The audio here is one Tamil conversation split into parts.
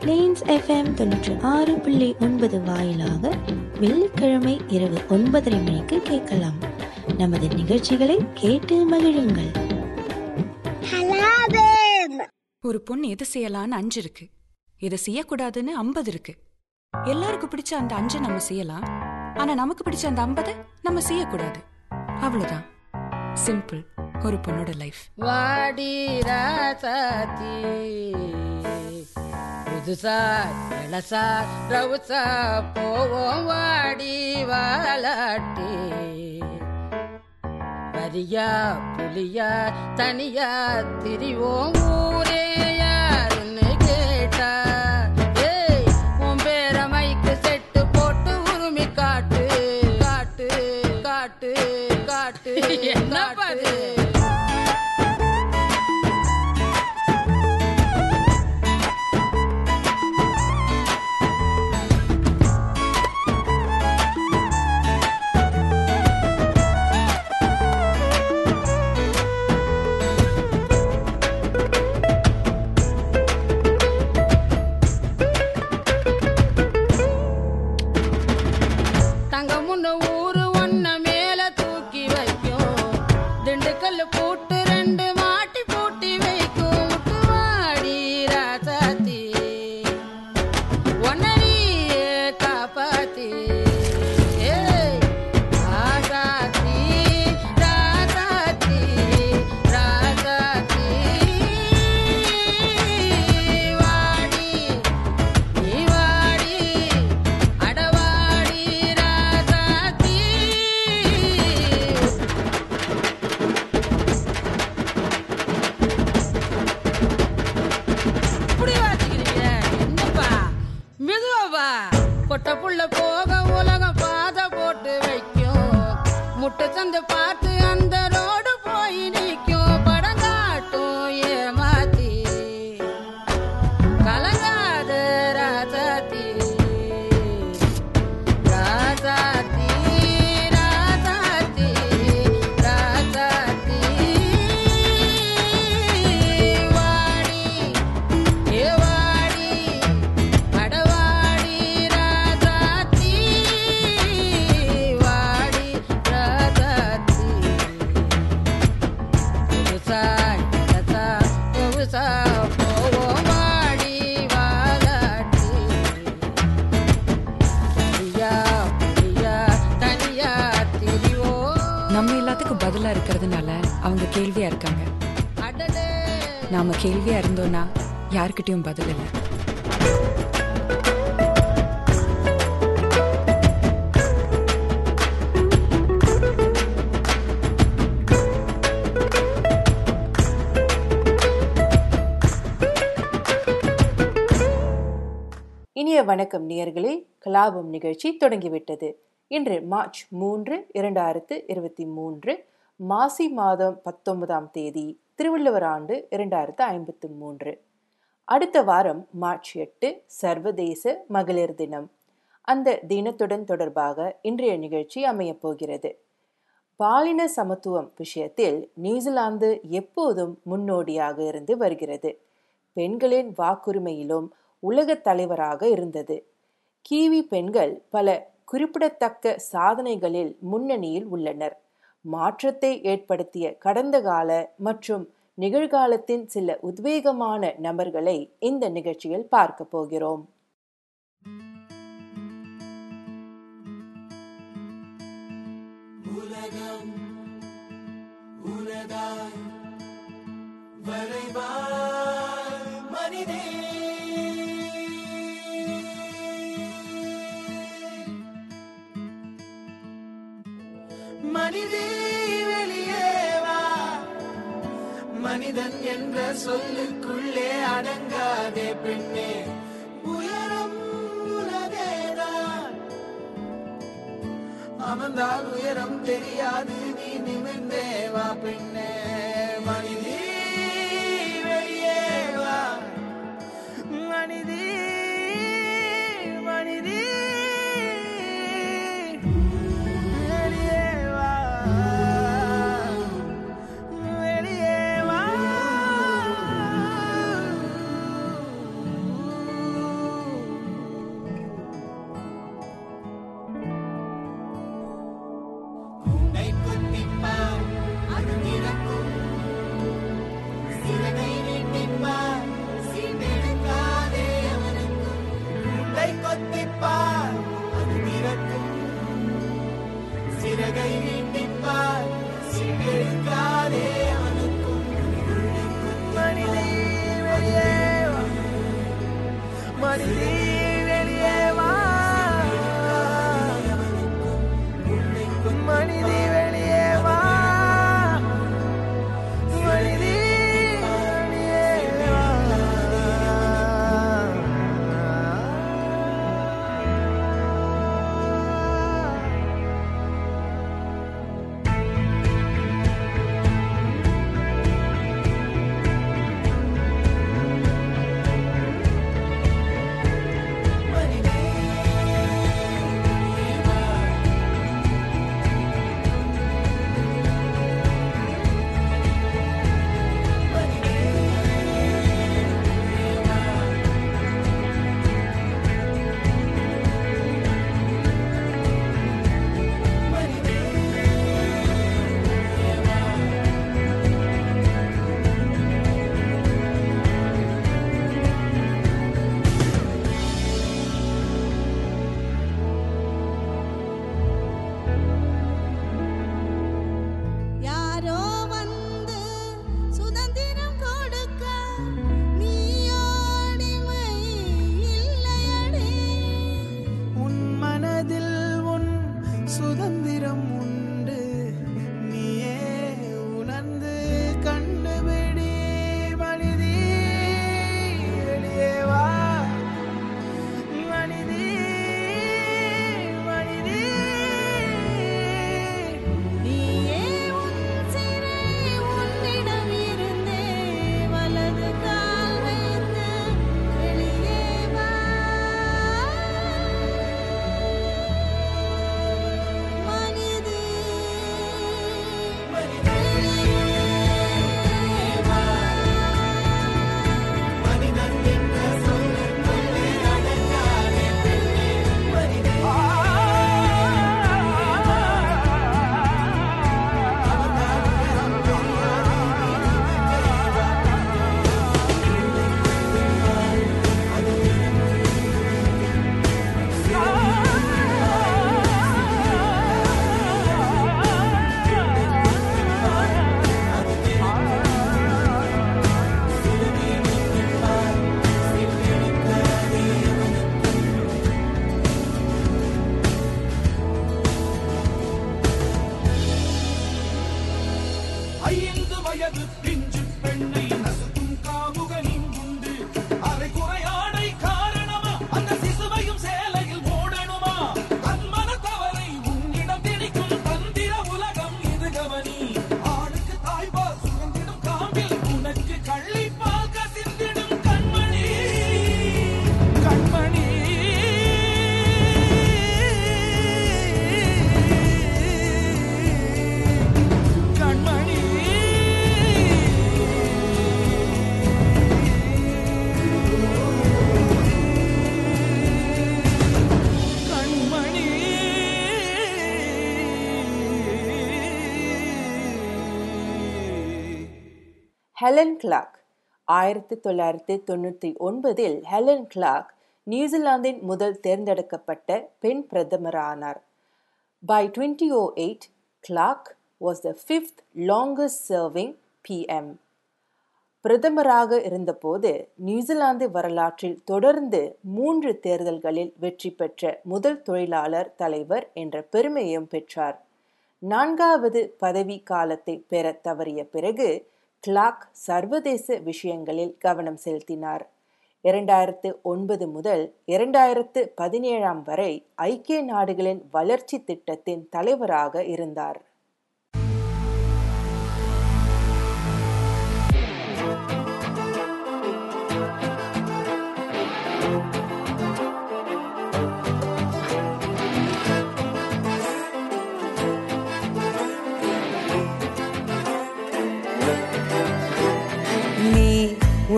பிளேன்ஸ் எஃப்எம் தொண்ணூற்றி ஆறு புள்ளி ஒன்பது வாயிலாக வெள்ளிக்கிழமை இரவு ஒன்பதரை மணிக்கு கேட்கலாம். நமது நிகழ்ச்சிகளை கேட்டு மகிழுங்கள். ஒரு பொண்ணு எது செய்யலான்னு அஞ்சு இருக்கு. எதை செய்யக்கூடாதுன்னு ஐம்பது இருக்கு. எல்லாருக்கும் பிடிச்ச அந்த அஞ்சை நம்ம செய்யலாம். ஆனா நமக்கு பிடிச்ச அந்த ஐம்பதை நம்ம செய்யக்கூடாது. அவ்வளவுதான். சிம்பிள் ஒரு பொண்ணோட லைஃப் வாடி ராசாத்தி. புதுசா இளசா ரவுசா போவோம் வாடி வாழாட்டி வரியா புலியா தனியா திரிவோம் பொட்ட புள்ள போக உலகம் பாத போட்டு வைக்கும். முட்டை சந்து அவங்க கேள்வியா இருக்காங்க. நாம கேள்வியா இருந்தோம்னா யாருக்கிட்டையும் பதில் இல்லை. இனிய வணக்கம் நேயர்களே. கலாபம் நிகழ்ச்சி தொடங்கிவிட்டது. இன்று மார்ச் மூன்று இரண்டாயிரத்து இருபத்தி மூன்று மாசி மாதம் பத்தொன்பதாம் தேதி திருவள்ளுவர் ஆண்டு இரண்டாயிரத்து ஐம்பத்து மூன்று. அடுத்த வாரம் மார்ச் எட்டு சர்வதேச மகளிர் தினம். அந்த தினத்துடன் தொடர்பாக இன்றைய நிகழ்ச்சி அமையப் போகிறது. பாலின சமத்துவம் விஷயத்தில் நியூசிலாந்து எப்போதும் முன்னோடியாக இருந்து வருகிறது. பெண்களின் வாக்குரிமையிலும் உலக தலைவராக இருந்தது. கீவி பெண்கள் பல குறிப்பிடத்தக்க சாதனைகளில் முன்னணியில் உள்ளனர். மாற்றத்தை ஏற்படுத்திய கடந்த கால மற்றும் நிகழ்காலத்தின் சில உத்வேகமான நபர்களை இந்த நிகழ்ச்சியில் பார்க்க போகிறோம். மனிதே. மனிதே வெளியேவா மனிதன் என்ற சொல்லுக்குள்ளே அடங்காதே பெண்ணே. உயரம் உனதேதான். அமர்ந்தால் உயரம் தெரியாது நீ நிமிர்ந்தேவா பெண்ணே. Helen Clark. ஆயிரத்தி தொள்ளாயிரத்தி தொண்ணூற்றி ஒன்பதில் ஹெலன் கிளாக் நியூசிலாந்தின் முதல் தேர்ந்தெடுக்கப்பட்ட பெண் பிரதமர் ஆனார் by twenty o eight Clark was the fifth longest serving PM பிரதமராக இருந்தபோது நியூசிலாந்து வரலாற்றில் தொடர்ந்து மூன்று தேர்தல்களில் வெற்றி பெற்ற முதல் தொழிலாளர் தலைவர் என்ற பெருமையும் பெற்றார். நான்காவது பதவி காலத்தை பெற தவறிய பிறகு கிளாக் சர்வதேச விஷயங்களில் கவனம் செலுத்தினார். இரண்டாயிரத்து ஒன்பது முதல் இரண்டாயிரத்து பதினேழாம் வரை ஐக்கிய நாடுகளின் வளர்ச்சி திட்டத்தின் தலைவராக இருந்தார்.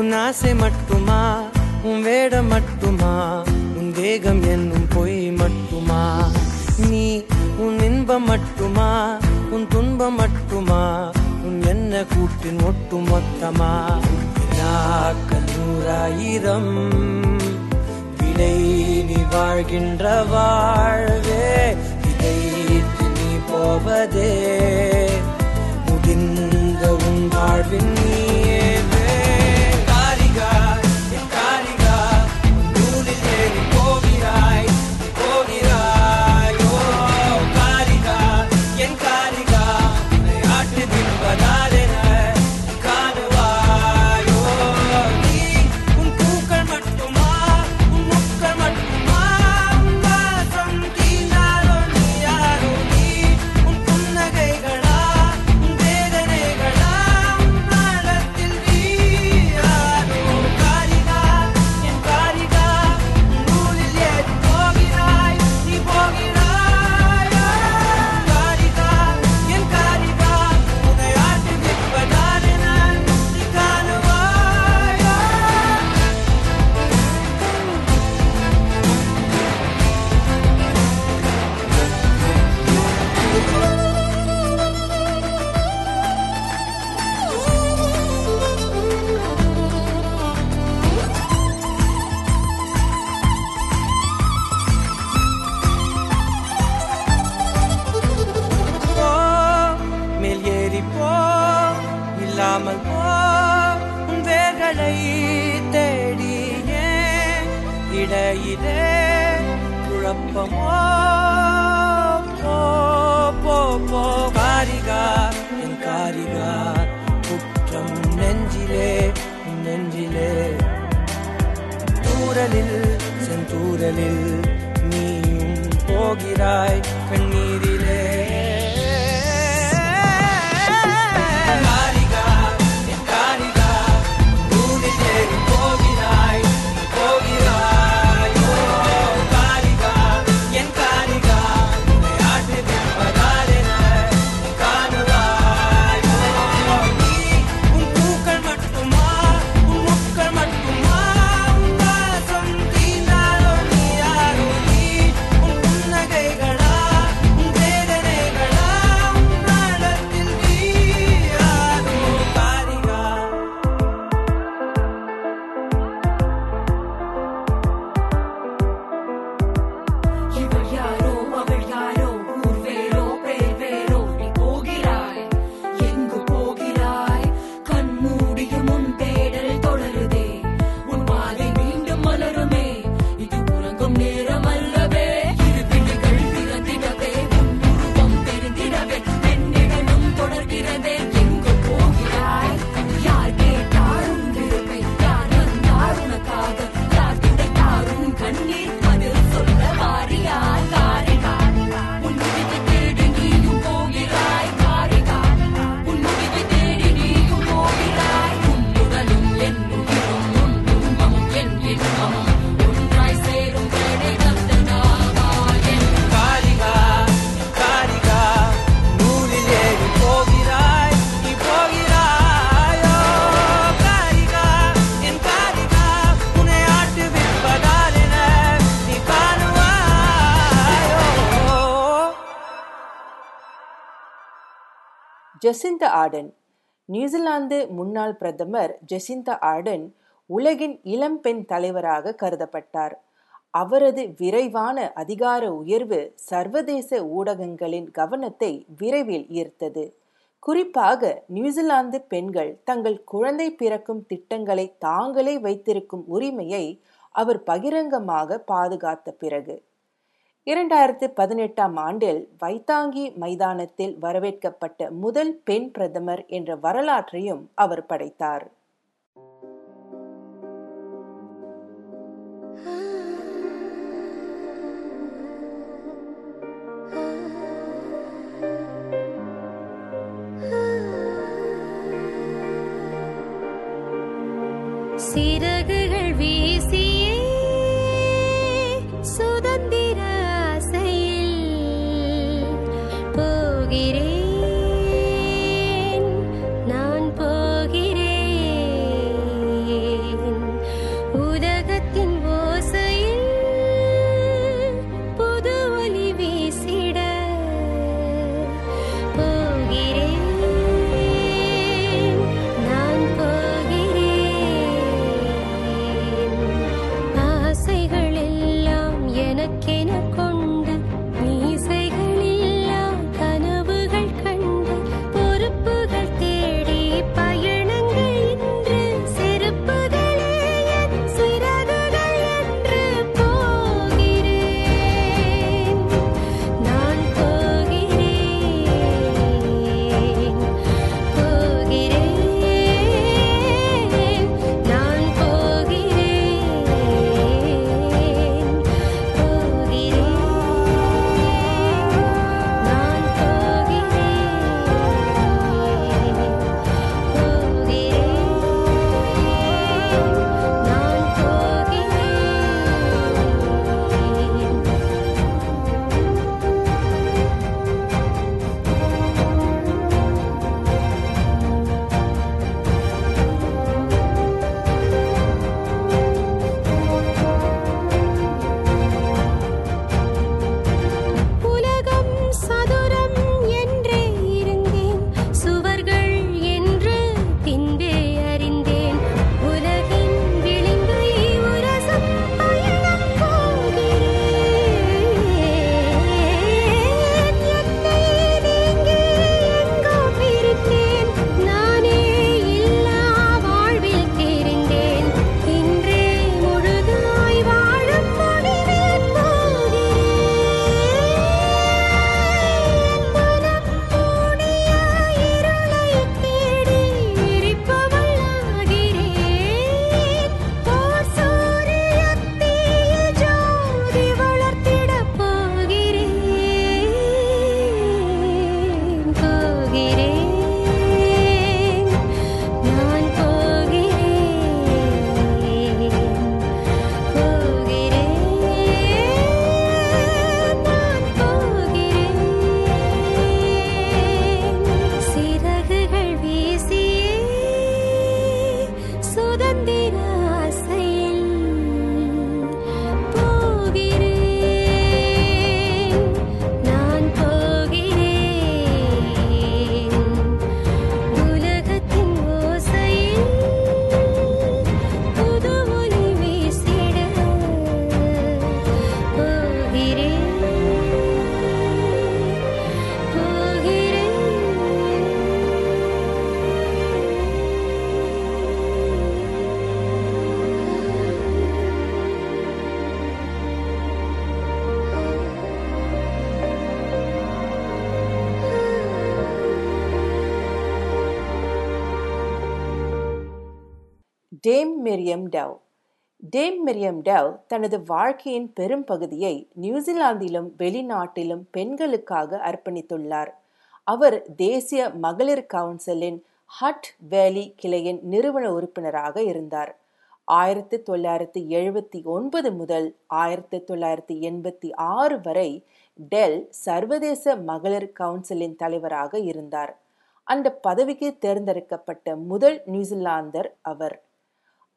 உன் ஆசை மட்டுமா? உன் வேடம் மட்டுமா? உன் தேகம் என்னும் பொய் மட்டுமா? நீ உன் இன்பம் மட்டுமா? உன் துன்பம் மட்டுமா? உன் என்ன கூட்டின் ஒட்டு மொத்தமா? நூறாயிரம் விலை நீ வாழ்கின்ற வாழ்வே இதை நீ போவதே. முடிந்த உன் வாழ்வின் நீ ஜெசிந்த ஆர்டன். நியூசிலாந்து முன்னாள் பிரதமர் ஜெசிந்த ஆர்டன் உலகின் இளம்பெண் தலைவராக கருதப்பட்டார். அவரது விரைவான அதிகார உயர்வு சர்வதேச ஊடகங்களின் கவனத்தை விரைவில் ஈர்த்தது. குறிப்பாக நியூசிலாந்து பெண்கள் தங்கள் குழந்தை பிறக்கும் திட்டங்களை தாங்களே வைத்திருக்கும் உரிமையை அவர் பகிரங்கமாக பாதுகாத்த பிறகு. இரண்டாயிரத்து பதினெட்டாம் ஆண்டில் வைத்தாங்கி மைதானத்தில் வரவேற்கப்பட்ட முதல் பெண் பிரதமர் என்ற வரலாற்றையும் அவர் படைத்தார். சிறகுகள் வீசி Miriam Dow Dame Miriam Dow தனது வாழ்க்கையின் பெரும் பகுதியை நியூசிலாந்திலும் வெளிநாட்டிலும் பெண்களுக்காக அர்ப்பணித்துள்ளார். அவர் தேசிய மகளிர் கவுன்சிலின் ஹட் வேலி கிளையின் நிறுவன உறுப்பினராக இருந்தார். ஆயிரத்தி தொள்ளாயிரத்தி எழுபத்தி ஒன்பது முதல் ஆயிரத்தி தொள்ளாயிரத்தி எண்பத்தி ஆறு வரை டெல் சர்வதேச மகளிர் கவுன்சிலின் தலைவராக இருந்தார். அந்த பதவிக்கு தேர்ந்தெடுக்கப்பட்ட முதல் நியூசிலாந்தர் அவர்.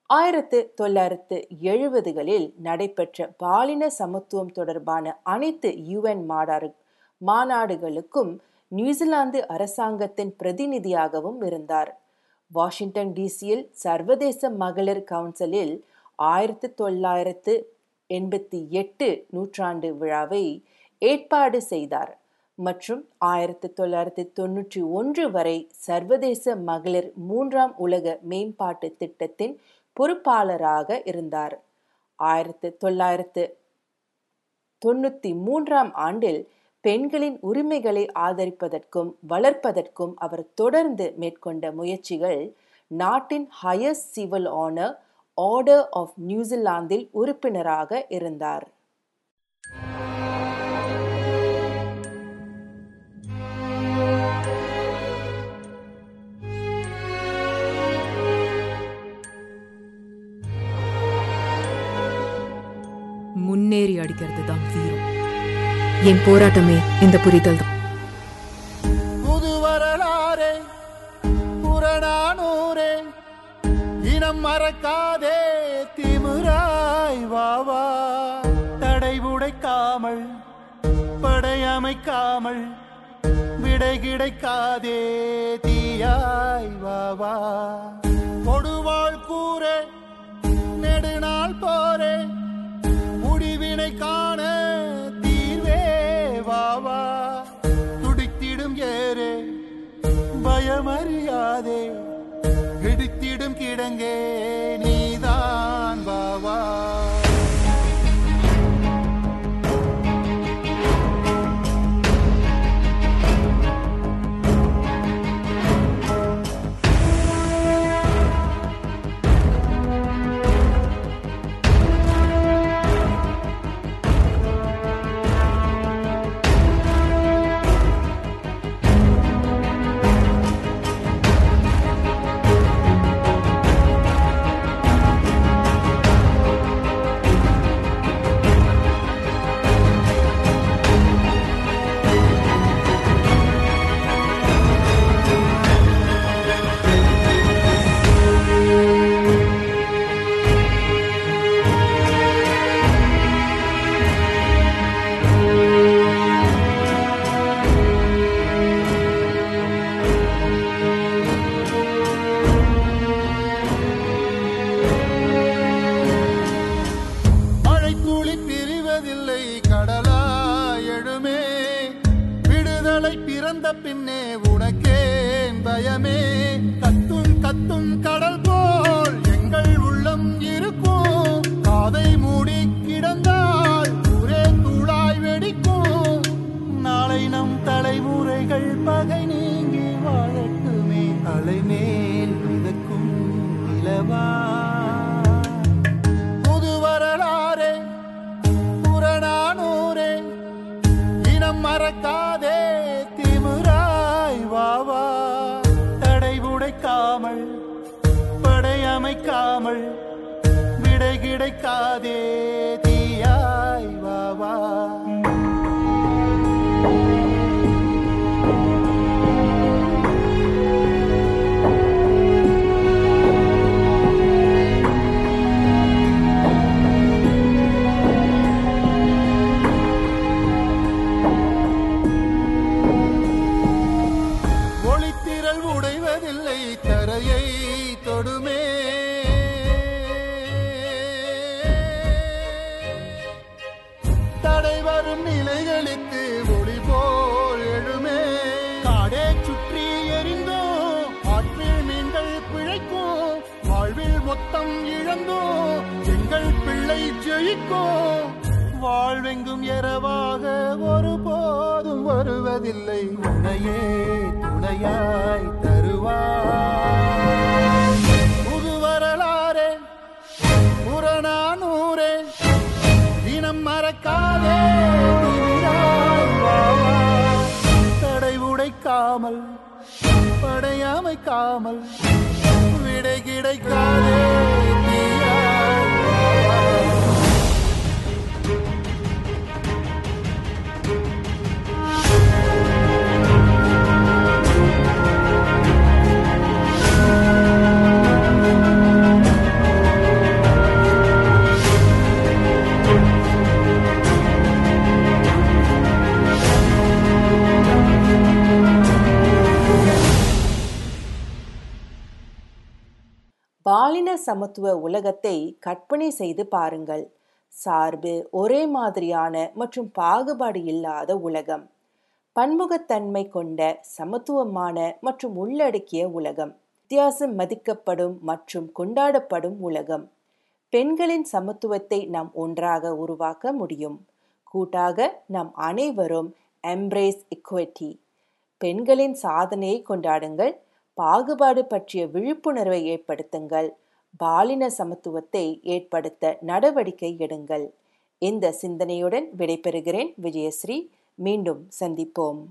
ஆயிரத்து தொள்ளாயிரத்து எழுபதுகளில் நடைபெற்ற பாலின சமத்துவம் தொடர்பான அனைத்து யுஎன் மாநாடு மாநாடுகளுக்கும் நியூசிலாந்து அரசாங்கத்தின் பிரதிநிதியாகவும் இருந்தார். வாஷிங்டன் டிசியில் சர்வதேச மகளிர் கவுன்சிலில் ஆயிரத்து தொள்ளாயிரத்து எண்பத்தி எட்டு நூற்றாண்டு விழாவை ஏற்பாடு செய்தார் மற்றும் ஆயிரத்தி தொள்ளாயிரத்தி தொன்னூற்றி ஒன்று வரை சர்வதேச மகளிர் மூன்றாம் உலக மேம்பாட்டு திட்டத்தின் பொறுப்பாளராக இருந்தார். ஆயிரத்து தொள்ளாயிரத்து தொண்ணூத்தி மூன்றாம் ஆண்டில் பெண்களின் உரிமைகளை ஆதரிப்பதற்கும் வளர்ப்பதற்கும் அவர் தொடர்ந்து மேற்கொண்ட முயற்சிகள் நாட்டின் highest civil honour order of நியூசிலாந்தில் உறுப்பினராக இருந்தார். அடிக்கிறது தான் வீரம். என் போராட்டமே இந்த புரிதல் தான் புது வரலாறே புறநானூரே இனம் மறக்காதே திமுராய் வாவா தடை உடைக்காமல் படையமைக்காமல் விடை கிடைக்காதே தீயாய் வாவா கொடுவாள் கூரே நெடுநாள் போரே முடிவினை காண தீர்வே வாவா துடித்திடும் ஏரே பயமறியாதே. இடித்திடும் கிடங்கே நீ தினம் தடை உடைக்காமல் படையாமைக்காமல் விடை கிடைக்காதே பாலின சமத்துவ உலகத்தை கற்பனை செய்து பாருங்கள். சார்பு ஒரே மாதிரியான மற்றும் பாகுபாடு இல்லாத உலகம். பன்முகத்தன்மை கொண்ட சமத்துவமான மற்றும் உள்ளடக்கிய உலகம். வித்தியாசம் மதிக்கப்படும் மற்றும் கொண்டாடப்படும் உலகம். பெண்களின் சமத்துவத்தை நாம் ஒன்றாக உருவாக்க முடியும். கூட்டாக நாம் அனைவரும் எம்ப்ரேஸ் இக்வெட்டி பெண்களின் சாதனையை கொண்டாடுங்கள். பாகுபாடு பற்றிய விழிப்புணர்வை ஏற்படுத்துங்கள். பாலின சமத்துவத்தை ஏற்படுத்த நடவடிக்கை எடுங்கள். இந்த சிந்தனையுடன் விடைபெறுகிறேன் விஜயஸ்ரீ. மீண்டும் சந்திப்போம்.